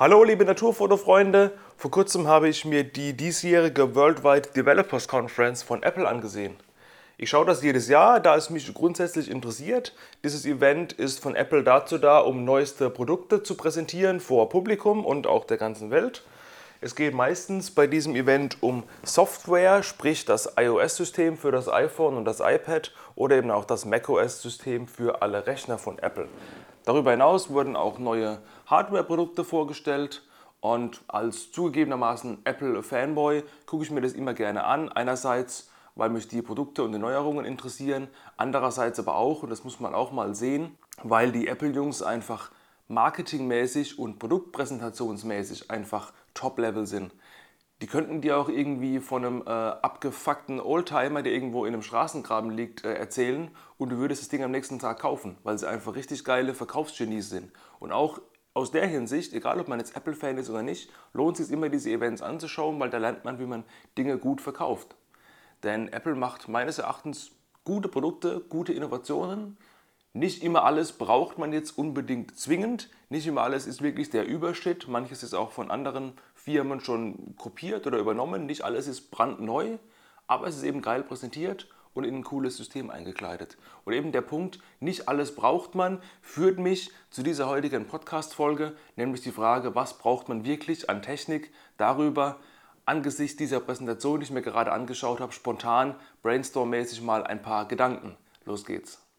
Hallo liebe Naturfotofreunde, vor kurzem habe ich mir die diesjährige Worldwide Developers Conference von Apple angesehen. Ich schaue das jedes Jahr, da es mich grundsätzlich interessiert. Dieses Event ist von Apple dazu da, um neueste Produkte zu präsentieren vor Publikum und auch der ganzen Welt. Es geht meistens bei diesem Event um Software, sprich das iOS-System für das iPhone und das iPad oder eben auch das macOS-System für alle Rechner von Apple. Darüber hinaus wurden auch neue Hardware-Produkte vorgestellt und als zugegebenermaßen Apple-Fanboy gucke ich mir das immer gerne an. Einerseits, weil mich die Produkte und die Neuerungen interessieren, andererseits aber auch, und das muss man auch mal sehen, weil die Apple-Jungs einfach marketingmäßig und produktpräsentationsmäßig einfach Top-Level sind. Die könnten dir auch irgendwie von einem äh, abgefuckten Oldtimer, der irgendwo in einem Straßengraben liegt, äh, erzählen und du würdest das Ding am nächsten Tag kaufen, weil sie einfach richtig geile Verkaufsgenies sind. Und auch aus der Hinsicht, egal ob man jetzt Apple-Fan ist oder nicht, lohnt es sich immer, diese Events anzuschauen, weil da lernt man, wie man Dinge gut verkauft. Denn Apple macht meines Erachtens gute Produkte, gute Innovationen. Nicht immer alles braucht man jetzt unbedingt zwingend. Nicht immer alles ist wirklich der Überschritt. Manches ist auch von anderen Firmen schon kopiert oder übernommen. Nicht alles ist brandneu, aber es ist eben geil präsentiert und in ein cooles System eingekleidet. Und eben der Punkt, nicht alles braucht man, führt mich zu dieser heutigen Podcast-Folge, nämlich die Frage, was braucht man wirklich an Technik, darüber angesichts dieser Präsentation, die ich mir gerade angeschaut habe, spontan, brainstorm-mäßig mal ein paar Gedanken. Los geht's.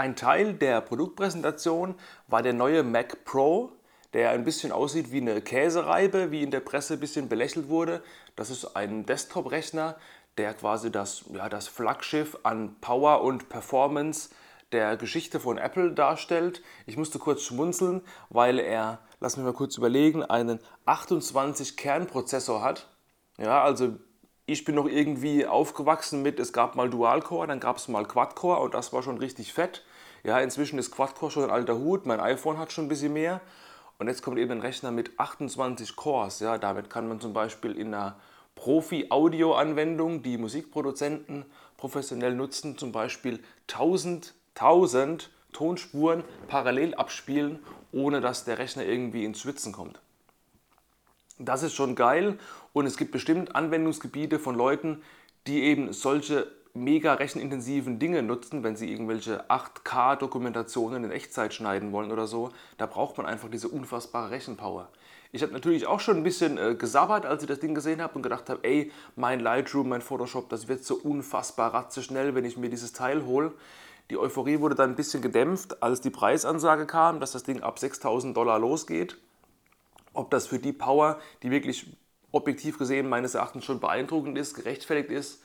Ein Teil der Produktpräsentation war der neue Mac Pro, der ein bisschen aussieht wie eine Käsereibe, wie in der Presse ein bisschen belächelt wurde. Das ist ein Desktop-Rechner, der quasi das, ja, das Flaggschiff an Power und Performance der Geschichte von Apple darstellt. Ich musste kurz schmunzeln, weil er, lass mich mal kurz überlegen, einen 28-Kern-Prozessor hat. Ja, also ich bin noch irgendwie aufgewachsen mit, es gab mal Dual-Core, dann gab es mal Quad-Core und das war schon richtig fett. Ja, inzwischen ist Quad-Core schon ein alter Hut, mein iPhone hat schon ein bisschen mehr. Und jetzt kommt eben ein Rechner mit 28 Cores. Ja, damit kann man zum Beispiel in einer Profi-Audio-Anwendung, die Musikproduzenten professionell nutzen, zum Beispiel 1000, 1000 Tonspuren parallel abspielen, ohne dass der Rechner irgendwie ins Schwitzen kommt. Das ist schon geil und es gibt bestimmt Anwendungsgebiete von Leuten, die eben solche mega rechenintensiven Dinge nutzen, wenn sie irgendwelche 8K-Dokumentationen in Echtzeit schneiden wollen oder so, da braucht man einfach diese unfassbare Rechenpower. Ich habe natürlich auch schon ein bisschen äh, gesabbert, als ich das Ding gesehen habe und gedacht habe, ey, mein Lightroom, mein Photoshop, das wird so unfassbar ratzeschnell, wenn ich mir dieses Teil hole. Die Euphorie wurde dann ein bisschen gedämpft, als die Preisansage kam, dass das Ding ab 6000 Dollar losgeht. Ob das für die Power, die wirklich objektiv gesehen meines Erachtens schon beeindruckend ist, gerechtfertigt ist,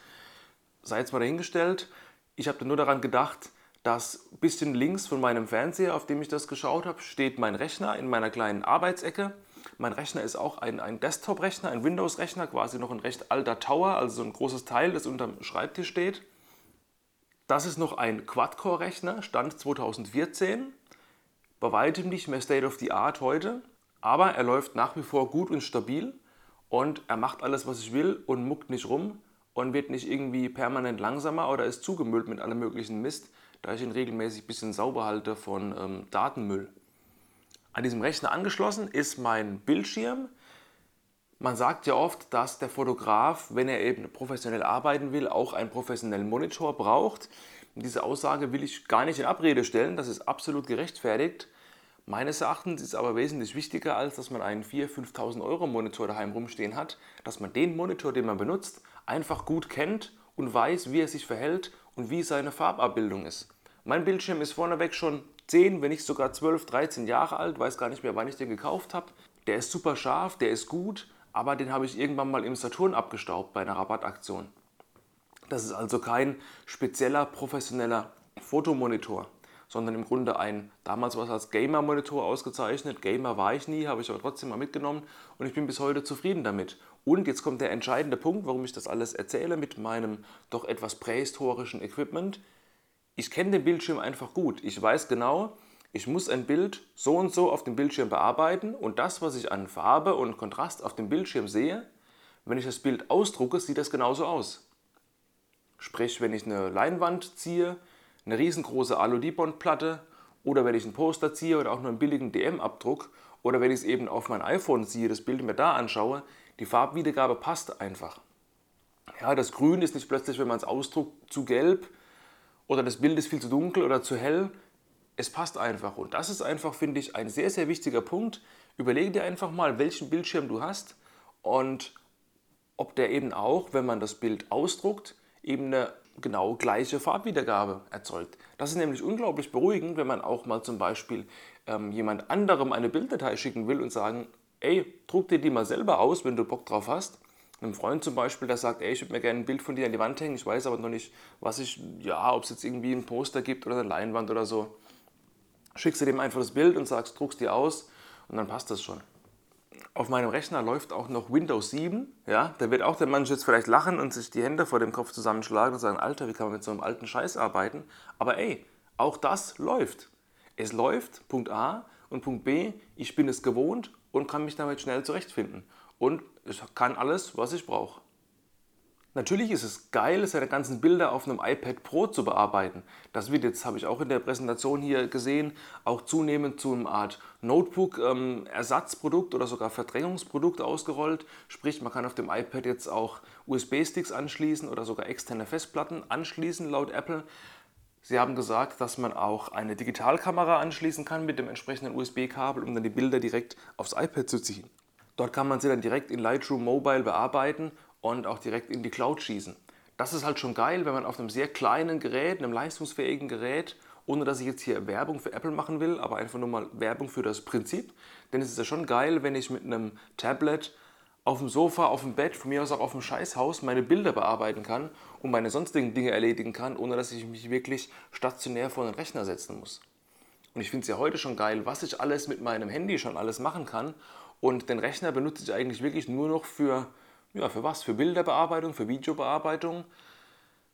sei jetzt mal dahingestellt. Ich habe nur daran gedacht, dass ein bisschen links von meinem Fernseher, auf dem ich das geschaut habe, steht mein Rechner in meiner kleinen Arbeitsecke. Mein Rechner ist auch ein, ein Desktop-Rechner, ein Windows-Rechner, quasi noch ein recht alter Tower, also so ein großes Teil, das unterm Schreibtisch steht. Das ist noch ein Quad-Core-Rechner, Stand 2014. Bei weitem nicht mehr State of the Art heute, aber er läuft nach wie vor gut und stabil und er macht alles, was ich will und muckt nicht rum und wird nicht irgendwie permanent langsamer oder ist zugemüllt mit allem möglichen Mist, da ich ihn regelmäßig ein bisschen sauber halte von ähm, Datenmüll. An diesem Rechner angeschlossen ist mein Bildschirm. Man sagt ja oft, dass der Fotograf, wenn er eben professionell arbeiten will, auch einen professionellen Monitor braucht. diese Aussage will ich gar nicht in Abrede stellen, das ist absolut gerechtfertigt. Meines Erachtens ist aber wesentlich wichtiger, als dass man einen 4.000, 5.000 Euro Monitor daheim rumstehen hat, dass man den Monitor, den man benutzt, einfach gut kennt und weiß, wie er sich verhält und wie seine Farbabbildung ist. Mein Bildschirm ist vorneweg schon 10, wenn nicht sogar 12, 13 Jahre alt, weiß gar nicht mehr, wann ich den gekauft habe. Der ist super scharf, der ist gut, aber den habe ich irgendwann mal im Saturn abgestaubt bei einer Rabattaktion. Das ist also kein spezieller professioneller Fotomonitor sondern im Grunde ein, damals war es als Gamer-Monitor ausgezeichnet. Gamer war ich nie, habe ich aber trotzdem mal mitgenommen und ich bin bis heute zufrieden damit. Und jetzt kommt der entscheidende Punkt, warum ich das alles erzähle mit meinem doch etwas prähistorischen Equipment. Ich kenne den Bildschirm einfach gut. Ich weiß genau, ich muss ein Bild so und so auf dem Bildschirm bearbeiten und das, was ich an Farbe und Kontrast auf dem Bildschirm sehe, wenn ich das Bild ausdrucke, sieht das genauso aus. Sprich, wenn ich eine Leinwand ziehe, eine riesengroße Alu-Dibond-Platte oder wenn ich ein Poster ziehe oder auch nur einen billigen DM-Abdruck oder wenn ich es eben auf mein iPhone ziehe, das Bild mir da anschaue, die Farbwiedergabe passt einfach. Ja, das Grün ist nicht plötzlich, wenn man es ausdruckt, zu gelb oder das Bild ist viel zu dunkel oder zu hell. Es passt einfach und das ist einfach, finde ich, ein sehr, sehr wichtiger Punkt. Überlege dir einfach mal, welchen Bildschirm du hast und ob der eben auch, wenn man das Bild ausdruckt, eben eine genau gleiche Farbwiedergabe erzeugt. Das ist nämlich unglaublich beruhigend, wenn man auch mal zum Beispiel ähm, jemand anderem eine Bilddatei schicken will und sagen, ey, druck dir die mal selber aus, wenn du Bock drauf hast. Einem Freund zum Beispiel, der sagt, ey, ich würde mir gerne ein Bild von dir an die Wand hängen, ich weiß aber noch nicht, was ich, ja, ob es jetzt irgendwie ein Poster gibt oder eine Leinwand oder so. Schickst du dem einfach das Bild und sagst, druckst dir aus und dann passt das schon. Auf meinem Rechner läuft auch noch Windows 7. Ja, da wird auch der Mensch jetzt vielleicht lachen und sich die Hände vor dem Kopf zusammenschlagen und sagen, Alter, wie kann man mit so einem alten Scheiß arbeiten? Aber ey, auch das läuft. Es läuft, Punkt A. Und Punkt B, ich bin es gewohnt und kann mich damit schnell zurechtfinden. Und ich kann alles, was ich brauche. Natürlich ist es geil, seine ganzen Bilder auf einem iPad Pro zu bearbeiten. Das wird jetzt, habe ich auch in der Präsentation hier gesehen, auch zunehmend zu einer Art Notebook-Ersatzprodukt ähm, oder sogar Verdrängungsprodukt ausgerollt. Sprich, man kann auf dem iPad jetzt auch USB-Sticks anschließen oder sogar externe Festplatten anschließen, laut Apple. Sie haben gesagt, dass man auch eine Digitalkamera anschließen kann mit dem entsprechenden USB-Kabel, um dann die Bilder direkt aufs iPad zu ziehen. Dort kann man sie dann direkt in Lightroom Mobile bearbeiten und auch direkt in die Cloud schießen. Das ist halt schon geil, wenn man auf einem sehr kleinen Gerät, einem leistungsfähigen Gerät, ohne dass ich jetzt hier Werbung für Apple machen will, aber einfach nur mal Werbung für das Prinzip. Denn es ist ja schon geil, wenn ich mit einem Tablet auf dem Sofa, auf dem Bett, von mir aus auch auf dem Scheißhaus meine Bilder bearbeiten kann und meine sonstigen Dinge erledigen kann, ohne dass ich mich wirklich stationär vor den Rechner setzen muss. Und ich finde es ja heute schon geil, was ich alles mit meinem Handy schon alles machen kann. Und den Rechner benutze ich eigentlich wirklich nur noch für, ja, für was? Für Bilderbearbeitung, für Videobearbeitung,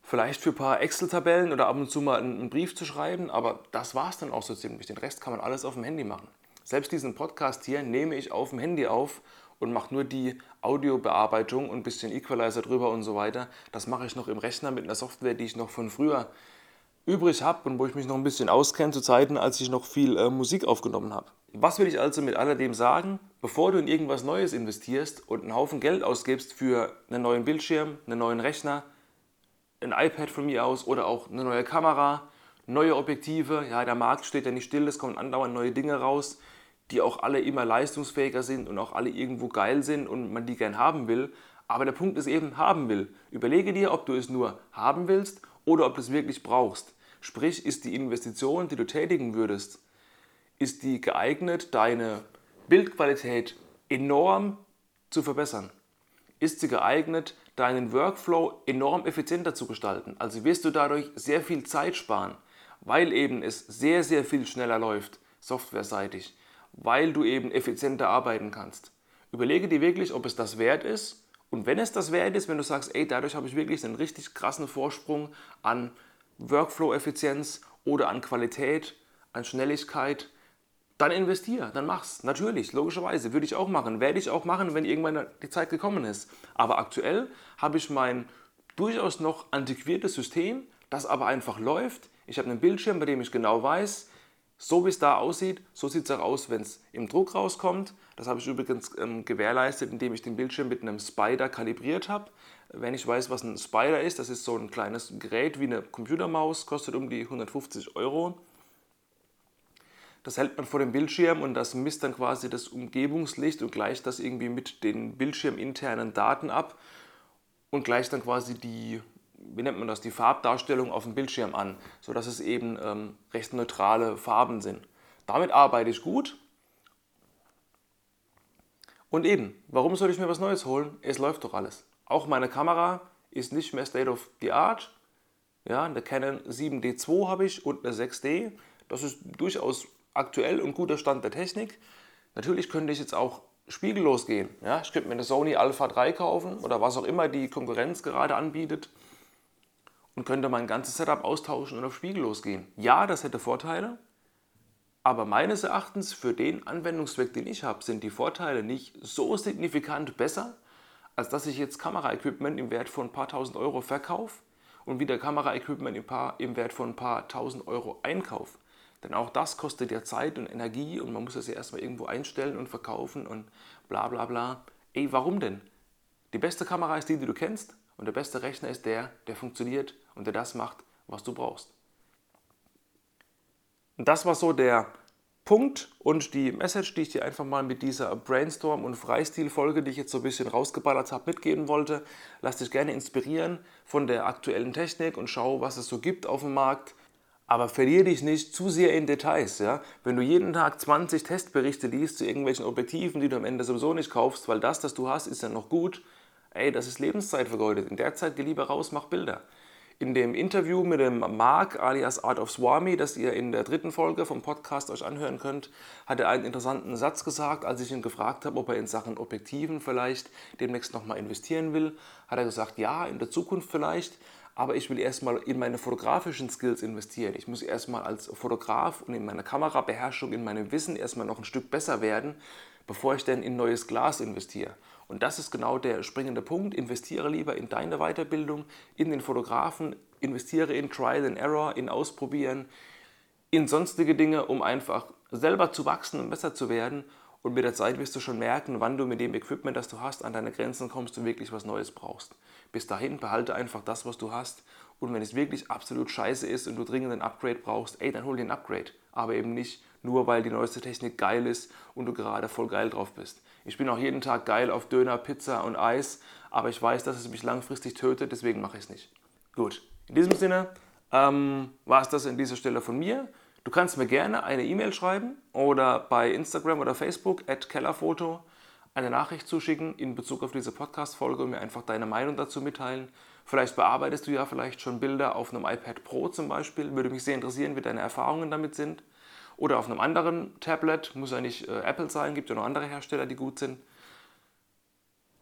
vielleicht für ein paar Excel-Tabellen oder ab und zu mal einen Brief zu schreiben. Aber das war es dann auch so ziemlich. Den Rest kann man alles auf dem Handy machen. Selbst diesen Podcast hier nehme ich auf dem Handy auf und mache nur die Audiobearbeitung und ein bisschen Equalizer drüber und so weiter. Das mache ich noch im Rechner mit einer Software, die ich noch von früher übrig habe und wo ich mich noch ein bisschen auskenne zu Zeiten, als ich noch viel äh, Musik aufgenommen habe. Was will ich also mit alledem sagen? Bevor du in irgendwas Neues investierst und einen Haufen Geld ausgibst für einen neuen Bildschirm, einen neuen Rechner, ein iPad von mir aus oder auch eine neue Kamera, neue Objektive, ja, der Markt steht ja nicht still, es kommen andauernd neue Dinge raus die auch alle immer leistungsfähiger sind und auch alle irgendwo geil sind und man die gern haben will. Aber der Punkt ist eben, haben will. Überlege dir, ob du es nur haben willst oder ob du es wirklich brauchst. Sprich, ist die Investition, die du tätigen würdest, ist die geeignet, deine Bildqualität enorm zu verbessern? Ist sie geeignet, deinen Workflow enorm effizienter zu gestalten? Also wirst du dadurch sehr viel Zeit sparen, weil eben es sehr, sehr viel schneller läuft, softwareseitig weil du eben effizienter arbeiten kannst. Überlege dir wirklich, ob es das wert ist. Und wenn es das wert ist, wenn du sagst, ey, dadurch habe ich wirklich einen richtig krassen Vorsprung an Workflow-Effizienz oder an Qualität, an Schnelligkeit, dann investier, dann mach's. Natürlich, logischerweise, würde ich auch machen. Werde ich auch machen, wenn irgendwann die Zeit gekommen ist. Aber aktuell habe ich mein durchaus noch antiquiertes System, das aber einfach läuft. Ich habe einen Bildschirm, bei dem ich genau weiß, so wie es da aussieht, so sieht es auch aus, wenn es im Druck rauskommt. Das habe ich übrigens ähm, gewährleistet, indem ich den Bildschirm mit einem Spider kalibriert habe. Wenn ich weiß, was ein Spider ist, das ist so ein kleines Gerät wie eine Computermaus, kostet um die 150 Euro. Das hält man vor dem Bildschirm und das misst dann quasi das Umgebungslicht und gleicht das irgendwie mit den bildschirminternen Daten ab und gleicht dann quasi die wie nennt man das, die Farbdarstellung auf dem Bildschirm an, sodass es eben ähm, recht neutrale Farben sind. Damit arbeite ich gut. Und eben, warum soll ich mir was Neues holen? Es läuft doch alles. Auch meine Kamera ist nicht mehr State of the Art. Ja, eine Canon 7D2 habe ich und eine 6D. Das ist durchaus aktuell und guter Stand der Technik. Natürlich könnte ich jetzt auch spiegellos gehen. Ja, ich könnte mir eine Sony Alpha 3 kaufen oder was auch immer die Konkurrenz gerade anbietet und könnte mein ganzes Setup austauschen und auf Spiegel losgehen. Ja, das hätte Vorteile, aber meines Erachtens für den Anwendungszweck, den ich habe, sind die Vorteile nicht so signifikant besser, als dass ich jetzt Kameraequipment im Wert von ein paar tausend Euro verkaufe und wieder Kameraequipment im, im Wert von ein paar tausend Euro einkaufe. Denn auch das kostet ja Zeit und Energie und man muss das ja erstmal irgendwo einstellen und verkaufen und bla bla bla. Ey, warum denn? Die beste Kamera ist die, die du kennst und der beste Rechner ist der, der funktioniert und der das macht, was du brauchst. Und das war so der Punkt und die Message, die ich dir einfach mal mit dieser Brainstorm- und Freistil-Folge, die ich jetzt so ein bisschen rausgeballert habe, mitgeben wollte. Lass dich gerne inspirieren von der aktuellen Technik und schau, was es so gibt auf dem Markt. Aber verliere dich nicht zu sehr in Details. Ja? Wenn du jeden Tag 20 Testberichte liest zu irgendwelchen Objektiven, die du am Ende sowieso nicht kaufst, weil das, das du hast, ist ja noch gut, ey, das ist Lebenszeit vergeudet. In der Zeit geh lieber raus, mach Bilder. In dem Interview mit dem Mark alias Art of Swami, das ihr in der dritten Folge vom Podcast euch anhören könnt, hat er einen interessanten Satz gesagt, als ich ihn gefragt habe, ob er in Sachen Objektiven vielleicht demnächst nochmal investieren will. Hat er gesagt, ja, in der Zukunft vielleicht, aber ich will erstmal in meine fotografischen Skills investieren. Ich muss erstmal als Fotograf und in meiner Kamerabeherrschung, in meinem Wissen erstmal noch ein Stück besser werden, bevor ich dann in neues Glas investiere. Und das ist genau der springende Punkt. Investiere lieber in deine Weiterbildung, in den Fotografen, investiere in Trial and Error, in Ausprobieren, in sonstige Dinge, um einfach selber zu wachsen und besser zu werden. Und mit der Zeit wirst du schon merken, wann du mit dem Equipment, das du hast, an deine Grenzen kommst und wirklich was Neues brauchst. Bis dahin behalte einfach das, was du hast. Und wenn es wirklich absolut scheiße ist und du dringend ein Upgrade brauchst, ey, dann hol dir ein Upgrade. Aber eben nicht nur, weil die neueste Technik geil ist und du gerade voll geil drauf bist. Ich bin auch jeden Tag geil auf Döner, Pizza und Eis, aber ich weiß, dass es mich langfristig tötet, deswegen mache ich es nicht. Gut, in diesem Sinne ähm, war es das an dieser Stelle von mir. Du kannst mir gerne eine E-Mail schreiben oder bei Instagram oder Facebook at Kellerfoto eine Nachricht zuschicken in Bezug auf diese Podcast-Folge und mir einfach deine Meinung dazu mitteilen. Vielleicht bearbeitest du ja vielleicht schon Bilder auf einem iPad Pro zum Beispiel. Würde mich sehr interessieren, wie deine Erfahrungen damit sind oder auf einem anderen Tablet, muss ja nicht äh, Apple sein, gibt ja noch andere Hersteller, die gut sind.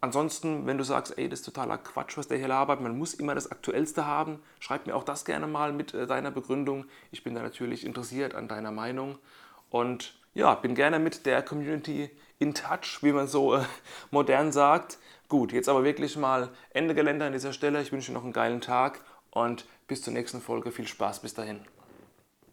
Ansonsten, wenn du sagst, ey, das ist totaler Quatsch, was der hier labert, man muss immer das Aktuellste haben, schreib mir auch das gerne mal mit äh, deiner Begründung. Ich bin da natürlich interessiert an deiner Meinung und ja, bin gerne mit der Community in touch, wie man so äh, modern sagt. Gut, jetzt aber wirklich mal Ende Gelände an dieser Stelle. Ich wünsche dir noch einen geilen Tag und bis zur nächsten Folge. Viel Spaß bis dahin.